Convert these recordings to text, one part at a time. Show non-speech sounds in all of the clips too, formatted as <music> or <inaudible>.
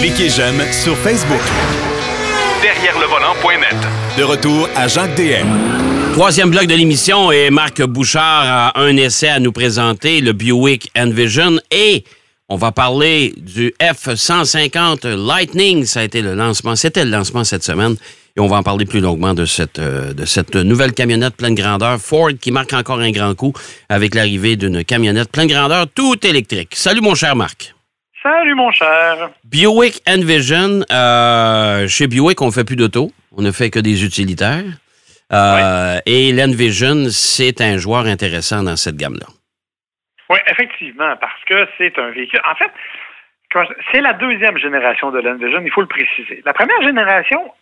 Cliquez j'aime sur Facebook. Derrière le volant.net. De retour à Jacques DM. Troisième bloc de l'émission et Marc Bouchard a un essai à nous présenter, le Buick Envision et on va parler du F-150 Lightning. Ça a été le lancement, c'était le lancement cette semaine. Et on va en parler plus longuement de cette, euh, de cette nouvelle camionnette pleine grandeur Ford qui marque encore un grand coup avec l'arrivée d'une camionnette pleine grandeur tout électrique. Salut mon cher Marc. Salut mon cher. Buick Envision, euh, chez Buick, on ne fait plus d'auto. On ne fait que des utilitaires. Euh, Et l'Envision, c'est un joueur intéressant dans cette gamme-là. Oui, effectivement, parce que c'est un véhicule. En fait, c'est la deuxième génération de l'Envision, il faut le préciser. La première génération,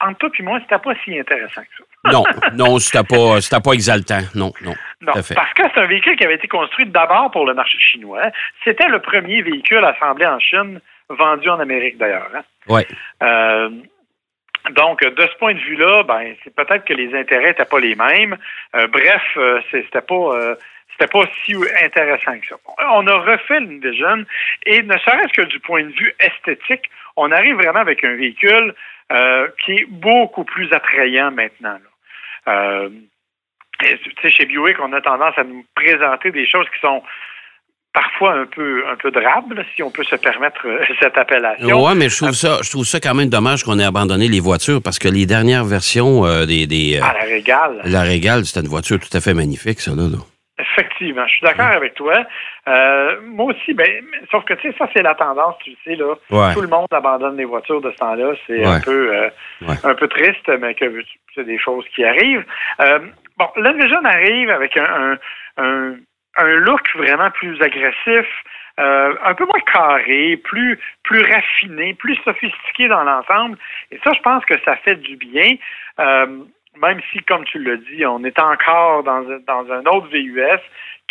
entre toi et moi, c'était pas si intéressant que ça. <laughs> non, non, c'était pas, pas exaltant. Non, non. Non, parce que c'est un véhicule qui avait été construit d'abord pour le marché chinois. C'était le premier véhicule assemblé en Chine, vendu en Amérique d'ailleurs. Hein. Oui. Euh, donc, de ce point de vue-là, ben, c'est peut-être que les intérêts n'étaient pas les mêmes. Euh, bref, euh, c'était pas c'était pas si intéressant que ça. On a refait l'Invision et ne serait-ce que du point de vue esthétique, on arrive vraiment avec un véhicule euh, qui est beaucoup plus attrayant maintenant. Euh, chez Buick, on a tendance à nous présenter des choses qui sont parfois un peu un peu drables, si on peut se permettre euh, <laughs> cette appellation. Oui, mais je trouve ça je trouve ça quand même dommage qu'on ait abandonné les voitures parce que les dernières versions des, des ah, la Régale. La Régale, c'était une voiture tout à fait magnifique, ça là. Effectivement, je suis d'accord avec toi. Euh, moi aussi, ben, sauf que tu sais, ça c'est la tendance, tu sais là. Tout le monde abandonne les voitures de ce temps-là. C'est un peu, euh, un peu triste, mais que c'est des choses qui arrivent. Euh, bon, l'Envision arrive avec un, un, un, look vraiment plus agressif. un peu moins carré, plus plus raffiné, plus sophistiqué dans l'ensemble. Et ça, je pense que ça fait du bien même si, comme tu l'as dit, on est encore dans, dans un autre VUS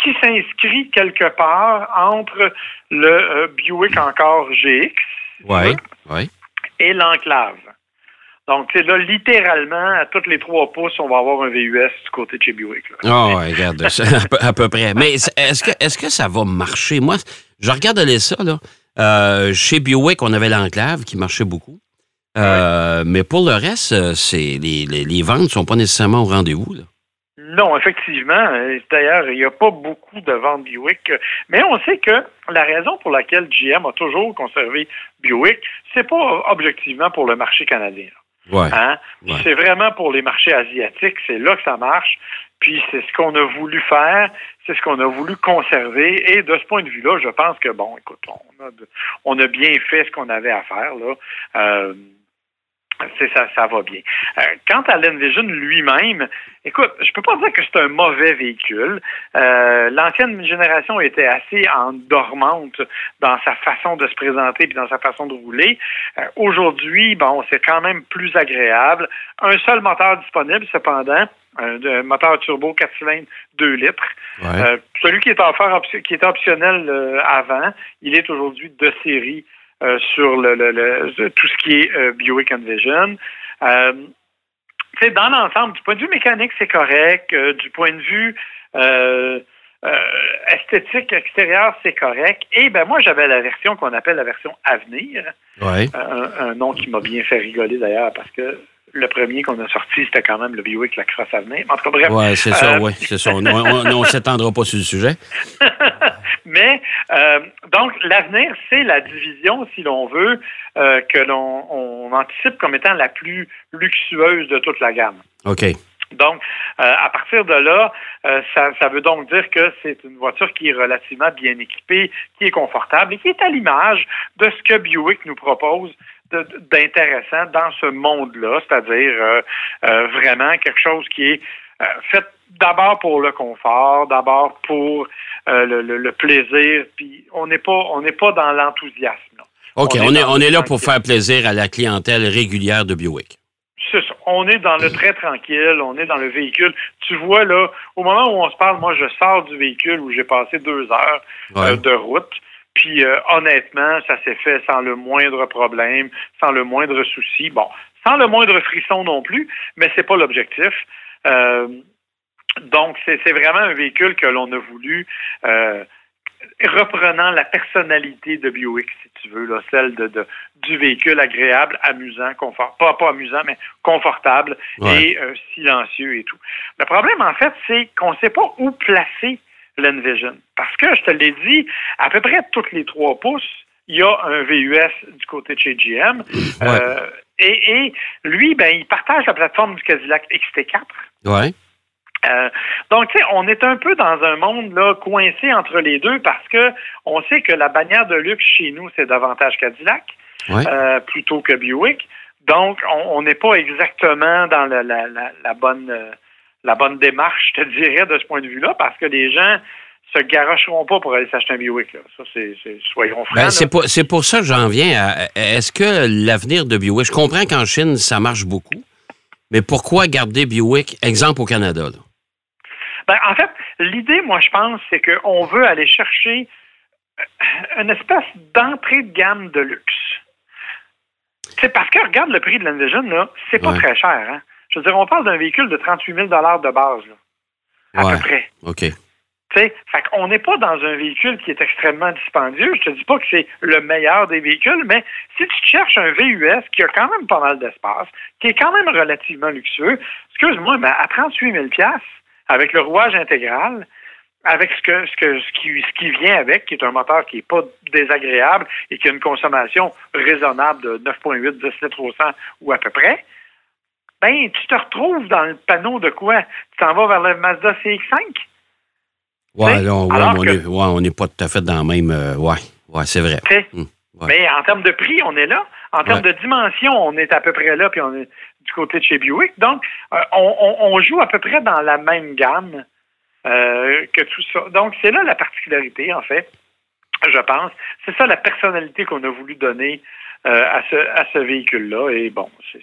qui s'inscrit quelque part entre le euh, Buick encore GX et l'enclave. Donc, c'est là, littéralement, à toutes les trois pouces, on va avoir un VUS du côté de chez Buick. Ah, oh, regarde, à, peu, près. Mais est-ce que, est que ça va marcher? Moi, je regardais ça, là. Euh, chez Buick, on avait l'enclave qui marchait beaucoup. Euh, mais pour le reste, euh, c'est les, les, ventes ne sont pas nécessairement au rendez-vous. Non, effectivement. D'ailleurs, il n'y a pas beaucoup de ventes Buick. Mais on sait que la raison pour laquelle GM a toujours conservé Buick, c'est pas objectivement pour le marché canadien. Hein? C'est vraiment pour les marchés asiatiques. C'est là que ça marche. Puis c'est ce qu'on a voulu faire, c'est ce qu'on a voulu conserver. Et de ce point de vue-là, je pense que, bon, écoute, on a, on a bien fait ce qu'on avait à faire. Là. Euh, c'est ça, ça va bien. Euh, quant à l'Envision lui-même, écoute, je peux pas dire que c'est un mauvais véhicule. Euh, l'ancienne génération était assez endormante dans sa façon de se présenter et dans sa façon de rouler. Euh, aujourd'hui, bon, c'est quand même plus agréable. Un seul moteur disponible, cependant, un, moteur turbo 4 cylindres 2 litres. celui qui est offert, qui était optionnel avant, il est aujourd'hui de série euh, sur le, tout ce qui est euh, Buick Envision. Euh, dans l'ensemble, du point de vue mécanique, c'est correct. Euh, du point de vue esthétique extérieur, c'est correct. Et ben moi, j'avais la version qu'on appelle la version Avenir. Ouais. un, nom qui m'a bien fait rigoler d'ailleurs parce que le premier qu'on a sorti, c'était quand même le Buick La Crosse Avenir. En tout cas, bref. Oui, c'est ça, oui, c'est ça. On ne s'étendra pas sur le sujet. <laughs> Mais euh, donc l'avenir, c'est la division, si l'on veut, euh, que l'on anticipe comme étant la plus luxueuse de toute la gamme. OK. Donc, euh, à partir de là, ça, ça, veut donc dire que c'est une voiture qui est relativement bien équipée, qui est confortable et qui est à l'image de ce que Buick nous propose d'intéressant dans ce monde-là, c'est-à-dire vraiment quelque chose qui est fait d'abord pour le confort, d'abord pour euh, le, plaisir, puis on n'est pas on n'est pas dans l'enthousiasme. OK, on, est, on est là pour faire plaisir à la clientèle régulière de Buick. C'est ça. On est dans le très tranquille, on est dans le véhicule. Tu vois, là, au moment où on se parle, moi, je sors du véhicule où j'ai passé deux heures euh, de route. Puis, euh, honnêtement, ça s'est fait sans le moindre problème, sans le moindre souci. Bon, sans le moindre frisson non plus, mais c'est pas l'objectif. Donc, c'est vraiment un véhicule que l'on a voulu euh, reprenant la personnalité de Buick, si tu veux, là, celle de, de du véhicule agréable, amusant, confort, pas, pas amusant, mais confortable Ouais. et euh, silencieux et tout. Le problème, en fait, c'est qu'on ne sait pas où placer l'Envision. Parce que, je te l'ai dit, à peu près toutes les trois pouces, il y a un VUS du côté de chez GM. Euh, et, et lui, ben, il partage la plateforme du Cadillac XT4. Ouais. Euh, donc, tu sais, on est un peu dans un monde là coincé entre les deux parce que on sait que la bannière de luxe chez nous, c'est davantage Cadillac Ouais. euh, plutôt que Buick. Donc, on n'est pas exactement dans la, la, la, la bonne euh, la bonne démarche, je te dirais, de ce point de vue-là, parce que les gens se garocheront pas pour aller s'acheter un Buick. Là. Ça, c'est, c'est- soyons francs. Ben, c'est pour, c'est pour ça que j'en viens à. Est-ce que l'avenir de Buick. Je comprends qu'en Chine, ça marche beaucoup, mais pourquoi garder Buick, exemple au Canada? là? Ben, en fait, l'idée, moi, je pense, c'est qu'on veut aller chercher euh, une espèce d'entrée de gamme de luxe. C'est parce que regarde le prix de l'Envision, là, c'est pas Ouais. très cher. Hein? Je veux dire, on parle d'un véhicule de 38 000 de base, là, à Ouais. peu près. OK. Tu sais, fait qu'on n'est pas dans un véhicule qui est extrêmement dispendieux. Je te dis pas que c'est le meilleur des véhicules, mais si tu cherches un VUS qui a quand même pas mal d'espace, qui est quand même relativement luxueux, excuse-moi, mais à 38 000 avec le rouage intégral, avec ce que ce que ce qui ce qui vient avec, qui est un moteur qui est pas désagréable et qui a une consommation raisonnable de 9,8 10 litres au 100 ou à peu près, ben tu te retrouves dans le panneau de quoi? Tu t'en vas vers le Mazda CX-5 Ouais, là, on- ouais, n'est pas tout à fait dans le même. euh, ouais, ouais, c'est vrai. Hum, ouais. Mais en termes de prix, on est là. En termes de dimension, on est à peu près là, puis on est du côté de chez Buick. Donc, euh, on, on- on joue à peu près dans la même gamme euh, que tout ça. Donc, c'est là la particularité, en fait, je pense. C'est ça la personnalité qu'on a voulu donner euh, à ce, à ce véhicule-là. Et bon, c'est...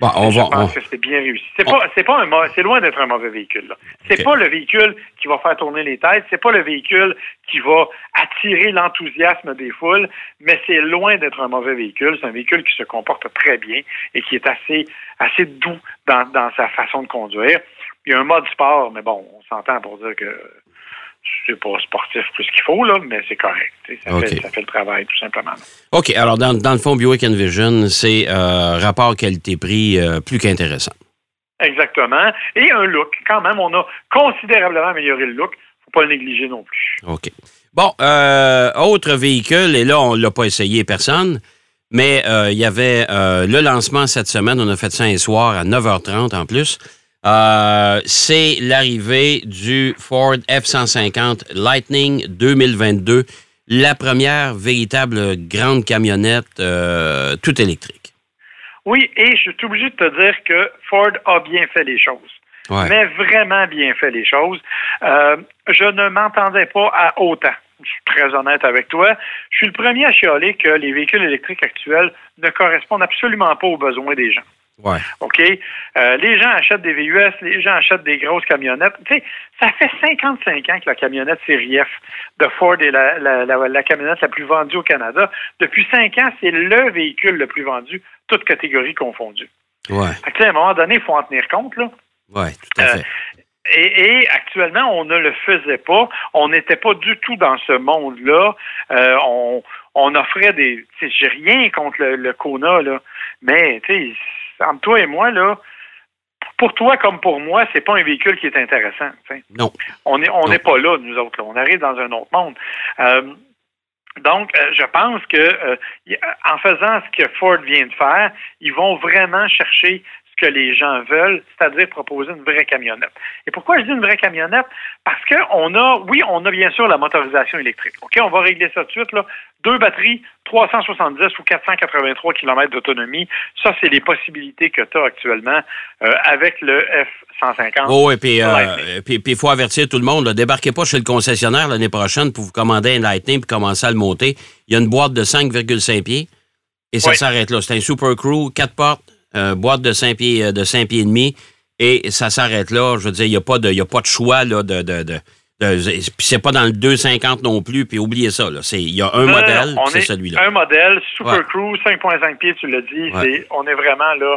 Bon, on je va. on- pense que c'est bien réussi. C'est pas, c'est pas un, c'est loin d'être un mauvais véhicule. là. C'est pas le véhicule qui va faire tourner les têtes. C'est pas le véhicule qui va attirer l'enthousiasme des foules, mais c'est loin d'être un mauvais véhicule. C'est un véhicule qui se comporte très bien et qui est assez, assez doux dans, dans sa façon de conduire. Il y a un mode sport, mais bon, on s'entend pour dire que c'est pas sportif plus qu'il faut, là, mais c'est correct. Ça, fait, ça fait le travail, tout simplement. OK, alors dans, dans le fond, Buick Envision, c'est euh, rapport qualité-prix euh, plus qu'intéressant. Exactement. Et un look. Quand même, on a considérablement amélioré le look. faut pas le négliger non plus. OK. Bon, euh, autre véhicule, et là, on ne l'a pas essayé personne, mais euh, il y avait le lancement cette semaine. On a fait ça un soir à 9h30 en plus. Euh, c'est l'arrivée du Ford F-150 Lightning 2022, la première véritable grande camionnette euh, tout électrique. Oui, et je suis obligé de te dire que Ford a bien fait les choses. Ouais. Mais vraiment bien fait les choses. Euh, je ne m'entendais pas à autant. Je suis très honnête avec toi. Je suis le premier à chialer que les véhicules électriques actuels ne correspondent absolument pas aux besoins des gens. Ouais. OK? Euh, les gens achètent des VUS, les gens achètent des grosses camionnettes. Tu sais, ça fait 55 ans que la camionnette série F de Ford est la, la, la, la camionnette la plus vendue au Canada. Depuis 5 ans, c'est le véhicule le plus vendu, toutes catégories confondues. Ouais. À un moment donné, il faut en tenir compte, là. Ouais, tout à Euh. Et, et actuellement, on ne le faisait pas. On n'était pas du tout dans ce monde-là. Euh, on, on offrait des. J'ai rien contre le, le Kona, là. Mais, tu sais, entre toi et moi, là, pour toi comme pour moi, c'est pas un véhicule qui est intéressant. Non. On n'est on n'est pas là, nous autres. là. On arrive dans un autre monde. Euh, donc, euh, je pense que euh, en faisant ce que Ford vient de faire, ils vont vraiment chercher ce que les gens veulent, c'est-à-dire proposer une vraie camionnette. Et pourquoi je dis une vraie camionnette? Parce que on a, oui, on a bien sûr la motorisation électrique. OK, on va régler ça tout de suite, là. Deux batteries, 370 ou 483 km d'autonomie. Ça, c'est les possibilités que tu as actuellement euh, avec le F-150. Oh, et puis euh, il faut avertir tout le monde, là, débarquez pas chez le concessionnaire l'année prochaine pour vous commander un Lightning puis commencer à le monter. Il y a une boîte de 5,5 pieds et ça Oui. s'arrête là. C'est un Super Crew, quatre portes, euh, boîte de 5 pieds, euh, de 5 pieds et demi et ça s'arrête là. Je veux dire, il n'y a, pas de- il y a pas de choix là, de... de, de puis c'est pas dans le 250 non plus, puis oubliez ça. là. C'est- Il y a un non, modèle, c'est est celui-là. Un modèle, Super Ouais. Crew, 5.5 pieds, tu l'as dit. Ouais. c'est- on est vraiment là.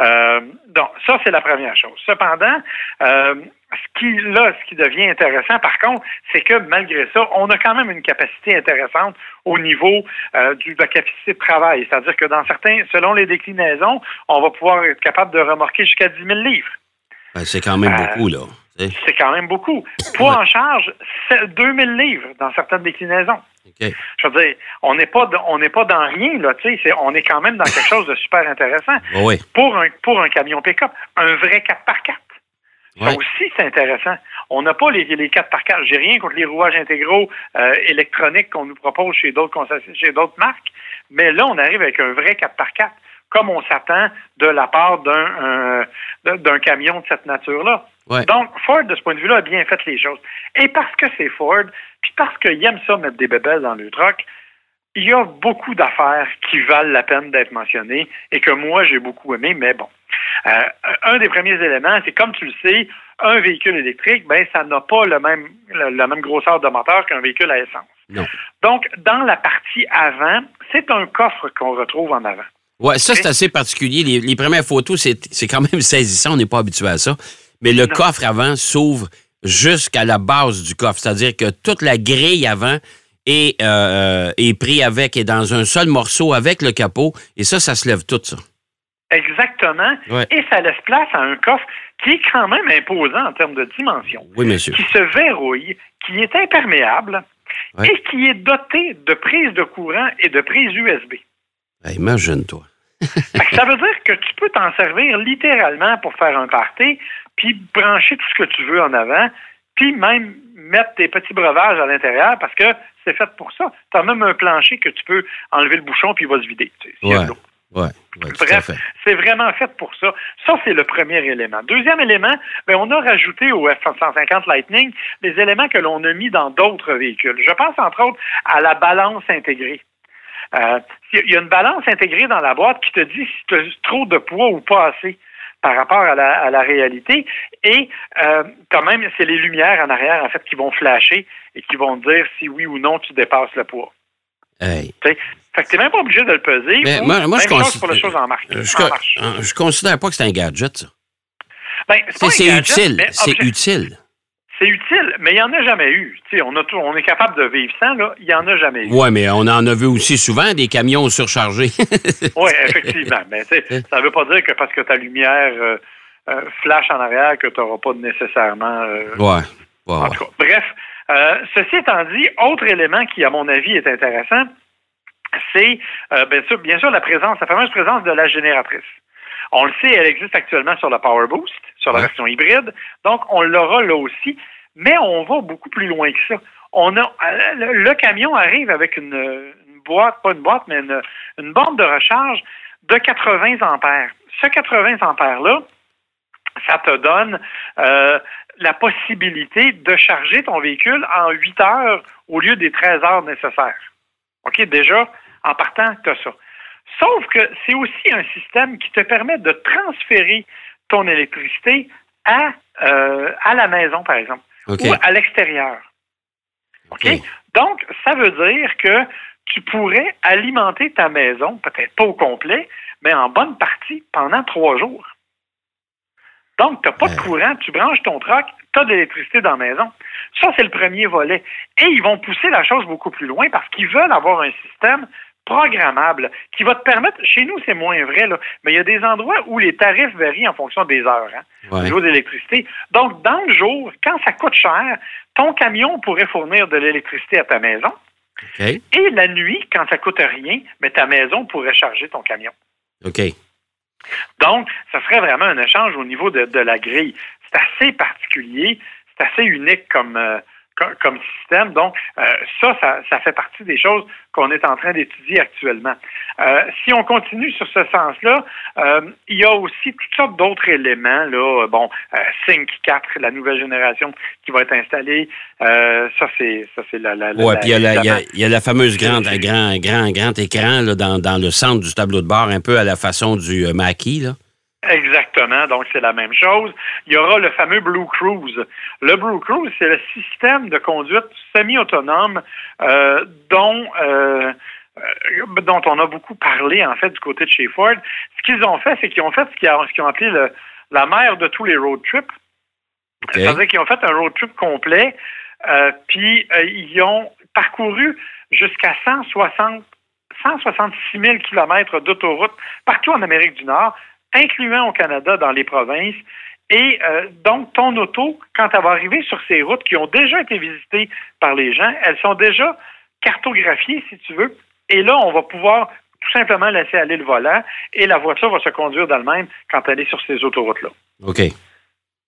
Euh, donc, ça, c'est la première chose. Cependant, euh, ce qui, là, ce qui devient intéressant, par contre, c'est que malgré ça, on a quand même une capacité intéressante au niveau euh, du, de la capacité de travail. C'est-à-dire que dans certains, selon les déclinaisons, on va pouvoir être capable de remorquer jusqu'à 10 000 livres. Ben, c'est quand même beaucoup, là. C'est quand même beaucoup. Poids en charge, c'est 2 000 livres dans certaines déclinaisons. Je veux dire, on n'est pas, dans- on n'est pas dans rien, là, tu sais, on est quand même dans quelque chose de super intéressant <laughs> oui. pour un, pour un camion pick-up. Un vrai 4x4. Ça aussi, c'est intéressant. On n'a pas les, les 4x4. J'ai rien contre les rouages intégraux euh, électroniques qu'on nous propose chez d'autres chez d'autres marques, mais là, on arrive avec un vrai 4x4, comme on s'attend de la part d'un euh, d'un camion de cette nature-là. Ouais. Donc, Ford, de ce point de vue-là, a bien fait les choses. Et parce que c'est Ford, puis parce qu'ils aiment ça mettre des bébelles dans le truck, il y a beaucoup d'affaires qui valent la peine d'être mentionnées et que moi, j'ai beaucoup aimé, mais bon. Euh, un des premiers éléments, c'est comme tu le sais, un véhicule électrique, ben, ça n'a pas le même, le- la même grosseur de moteur qu'un véhicule à essence. Non. Donc, dans la partie avant, c'est un coffre qu'on retrouve en avant. Ouais, ça, c'est assez particulier. Les, les premières photos, c'est quand même <laughs> saisissant. On n'est pas habitué à ça. Mais le Non. coffre avant s'ouvre jusqu'à la base du coffre. C'est-à-dire que toute la grille avant est, euh, est pris avec, est dans un seul morceau avec le capot. Et ça, ça se lève tout, ça. Exactement. Ouais. Et ça laisse place à un coffre qui est quand même imposant en termes de dimension. Oui, monsieur. qui se verrouille, qui est imperméable Ouais. et qui est doté de prises de courant et de prises USB. Hey, Imagine-toi. Ça veut dire que tu peux t'en servir littéralement pour faire un party, puis brancher tout ce que tu veux en avant, puis même mettre tes petits breuvages à l'intérieur parce que c'est fait pour ça. Tu as même un plancher que tu peux enlever le bouchon puis il va se vider. tu sais, Ouais. Bref, c'est vraiment fait pour ça. Ça, c'est le premier élément. Deuxième élément, ben, on a rajouté au F-150 Lightning des éléments que l'on a mis dans d'autres véhicules. Je pense, entre autres, à la balance intégrée. Euh, il y a une balance intégrée dans la boîte qui te dit si tu as trop de poids ou pas assez par rapport à la, à la réalité. Et euh, quand même, c'est les lumières en arrière, en fait, qui vont flasher et qui vont dire si oui ou non tu dépasses le poids. Hey. Fait que tu n'es même pas obligé de le peser. Mais ou moi- moi, je même considère- pour les choses en marche. Je, en marche. je, je considère pas que c'est un gadget, ça. Ben, C'est utile. C'est utile. C'est utile, mais il n'y en a jamais eu. On, a tout- on est capable de vivre sans, là. Il n'y en a jamais eu. Ouais, mais on en a vu aussi souvent des camions surchargés. <laughs> Oui, effectivement. Mais ça ne veut pas dire que parce que ta lumière euh, euh, flash en arrière que tu n'auras pas nécessairement. euh, ouais. ouais, En ouais. tout cas, bref, ceci étant dit, autre élément qui, à mon avis, est intéressant, c'est bien, sûr, bien sûr la présence, la fameuse présence de la génératrice. On le sait, elle existe actuellement sur la Power Boost, sur la version hybride, donc on l'aura là aussi, mais on va beaucoup plus loin que ça. On a euh, le, le camion arrive avec une, une boîte, pas une boîte, mais une, une borne de recharge de 80 ampères. Ce 80 ampères-là, ça te donne euh, la possibilité de charger ton véhicule en 8 heures au lieu des 13 heures nécessaires. OK, déjà, en partant, tu as ça. Sauf que c'est aussi un système qui te permet de transférer ton électricité à, euh, à la maison, par exemple, ou à l'extérieur. OK? Donc, ça veut dire que tu pourrais alimenter ta maison, peut-être pas au complet, mais en bonne partie pendant trois jours. Donc, tu n'as pas de courant, tu branches ton truck, tu as de l'électricité dans la maison. Ça, c'est le premier volet. Et ils vont pousser la chose beaucoup plus loin parce qu'ils veulent avoir un système programmable qui va te permettre, chez nous c'est moins vrai, là, mais il y a des endroits où les tarifs varient en fonction des heures, hein, au Ouais. d'électricité. Donc, dans le jour, quand ça coûte cher, ton camion pourrait fournir de l'électricité à ta maison. Et la nuit, quand ça coûte rien, mais ta maison pourrait charger ton camion. OK. Donc, ça serait vraiment un échange au niveau de, de la grille. C'est assez particulier, c'est assez unique comme, euh, comme, système. Donc, euh, ça, ça, ça fait partie des choses qu'on est en train d'étudier actuellement. Euh, si on continue sur ce sens-là, euh, il y a aussi toutes sortes d'autres éléments. Là, bon, euh, Sync 4, la nouvelle génération qui va être installée. Euh, ça, c'est ça, c'est la, la, la- Ouais, puis il y, a la- il y y a la fameuse grande, grand, grand, grand écran là, dans, dans le centre du tableau de bord, un peu à la façon du euh, Mackie. Là. Exactement, donc c'est la même chose. Il y aura le fameux Blue Cruise. Le Blue Cruise, c'est le système de conduite semi-autonome euh, dont euh, euh, dont on a beaucoup parlé en fait du côté de chez Ford. Ce qu'ils ont fait, c'est qu'ils ont fait ce qu'ils ont, appelé le- la mère de tous les road trips. OK. Ça veut dire qu'ils ont fait un road trip complet, euh, puis euh, ils ont parcouru jusqu'à 160, 166 000 kilomètres d'autoroute partout en Amérique du Nord, incluant au Canada dans les provinces. Et euh, donc, ton auto, quand elle va arriver sur ces routes qui ont déjà été visitées par les gens, elles sont déjà cartographiées, si tu veux. Et là, on va pouvoir tout simplement laisser aller le volant et la voiture va se conduire d'elle-même quand elle est sur ces autoroutes-là. OK.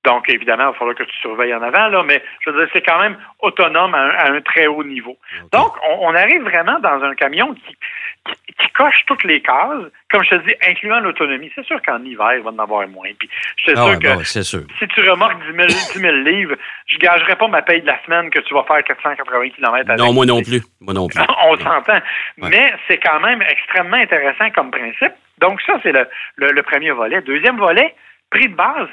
Donc, évidemment, il va falloir que tu surveilles en avant, là, mais je veux dire, c'est quand même autonome à un, à un très haut niveau. Donc, on, on arrive vraiment dans un camion qui, qui, qui coche toutes les cases, comme je te dis, incluant l'autonomie. C'est sûr qu'en hiver, il va en avoir moins. Puis, je suis Ah sûr ouais, que sûr. si tu remorques 10 000, 10 000 livres, je gagerais pas ma paye de la semaine que tu vas faire 480 km avec. Non, moi non plus. Moi non plus. <laughs> On s'entend. Mais c'est quand même extrêmement intéressant comme principe. Donc, ça, c'est le, le- le premier volet. Deuxième volet, prix de base,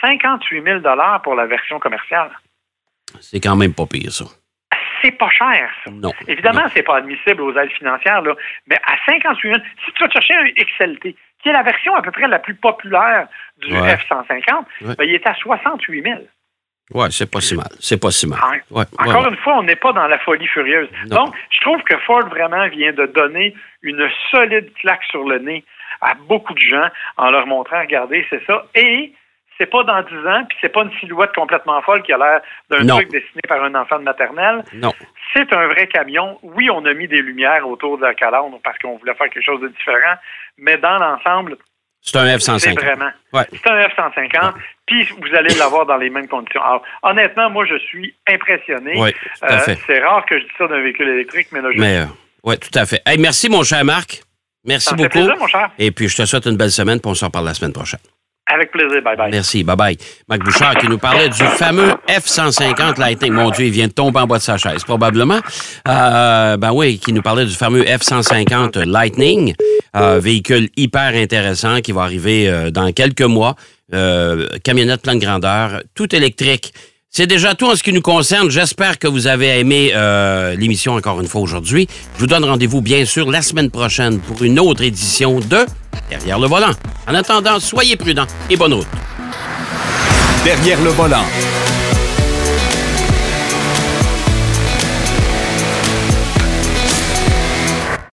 58 000 pour la version commerciale. C'est quand même pas pire, ça. C'est pas cher, ça. Non. Évidemment, c'est pas admissible aux aides financières, là, mais à 58 000, si tu vas chercher un XLT, qui est la version à peu près la plus populaire du Ouais. F-150, Ouais. ben, il est à 68 000. Ouais, c'est pas si mal. C'est pas si mal. Ouais, Encore ouais. une fois, on n'est pas dans la folie furieuse. Non. Donc, je trouve que Ford vraiment vient de donner une solide claque sur le nez à beaucoup de gens en leur montrant, regardez, c'est ça. Et c'est pas dans 10 ans, puis c'est pas une silhouette complètement folle qui a l'air d'un truc dessiné par un enfant de maternelle. Non. C'est un vrai camion. Oui, on a mis des lumières autour de la calandre parce qu'on voulait faire quelque chose de différent, mais dans l'ensemble, C'est un c'est F-150. vraiment. Ouais. C'est un F-150, puis vous allez l'avoir dans les mêmes conditions. Alors, honnêtement, moi, je suis impressionné. À Euh, c'est rare que je dise ça d'un véhicule électrique, mais là, je Mais, euh, ouais, tout à fait. Hey, merci, mon cher Marc. Merci beaucoup. plaisir, mon cher. Et puis, je te souhaite une belle semaine, puis on se reparle la semaine prochaine. Avec plaisir. Bye bye. Merci. Bye-bye. Marc Bouchard qui nous parlait du fameux F-150 Lightning. Mon Dieu, il vient de tomber en bas de sa chaise, probablement. Euh, ben oui, qui nous parlait du fameux F-150 Lightning, euh, véhicule hyper intéressant qui va arriver euh, dans quelques mois. Euh, camionnette pleine grandeur, tout électrique. C'est déjà tout en ce qui nous concerne. J'espère que vous avez aimé euh, l'émission encore une fois aujourd'hui. Je vous donne rendez-vous bien sûr la semaine prochaine pour une autre édition de Derrière le volant. En attendant, soyez prudents et bonne route. Derrière le volant.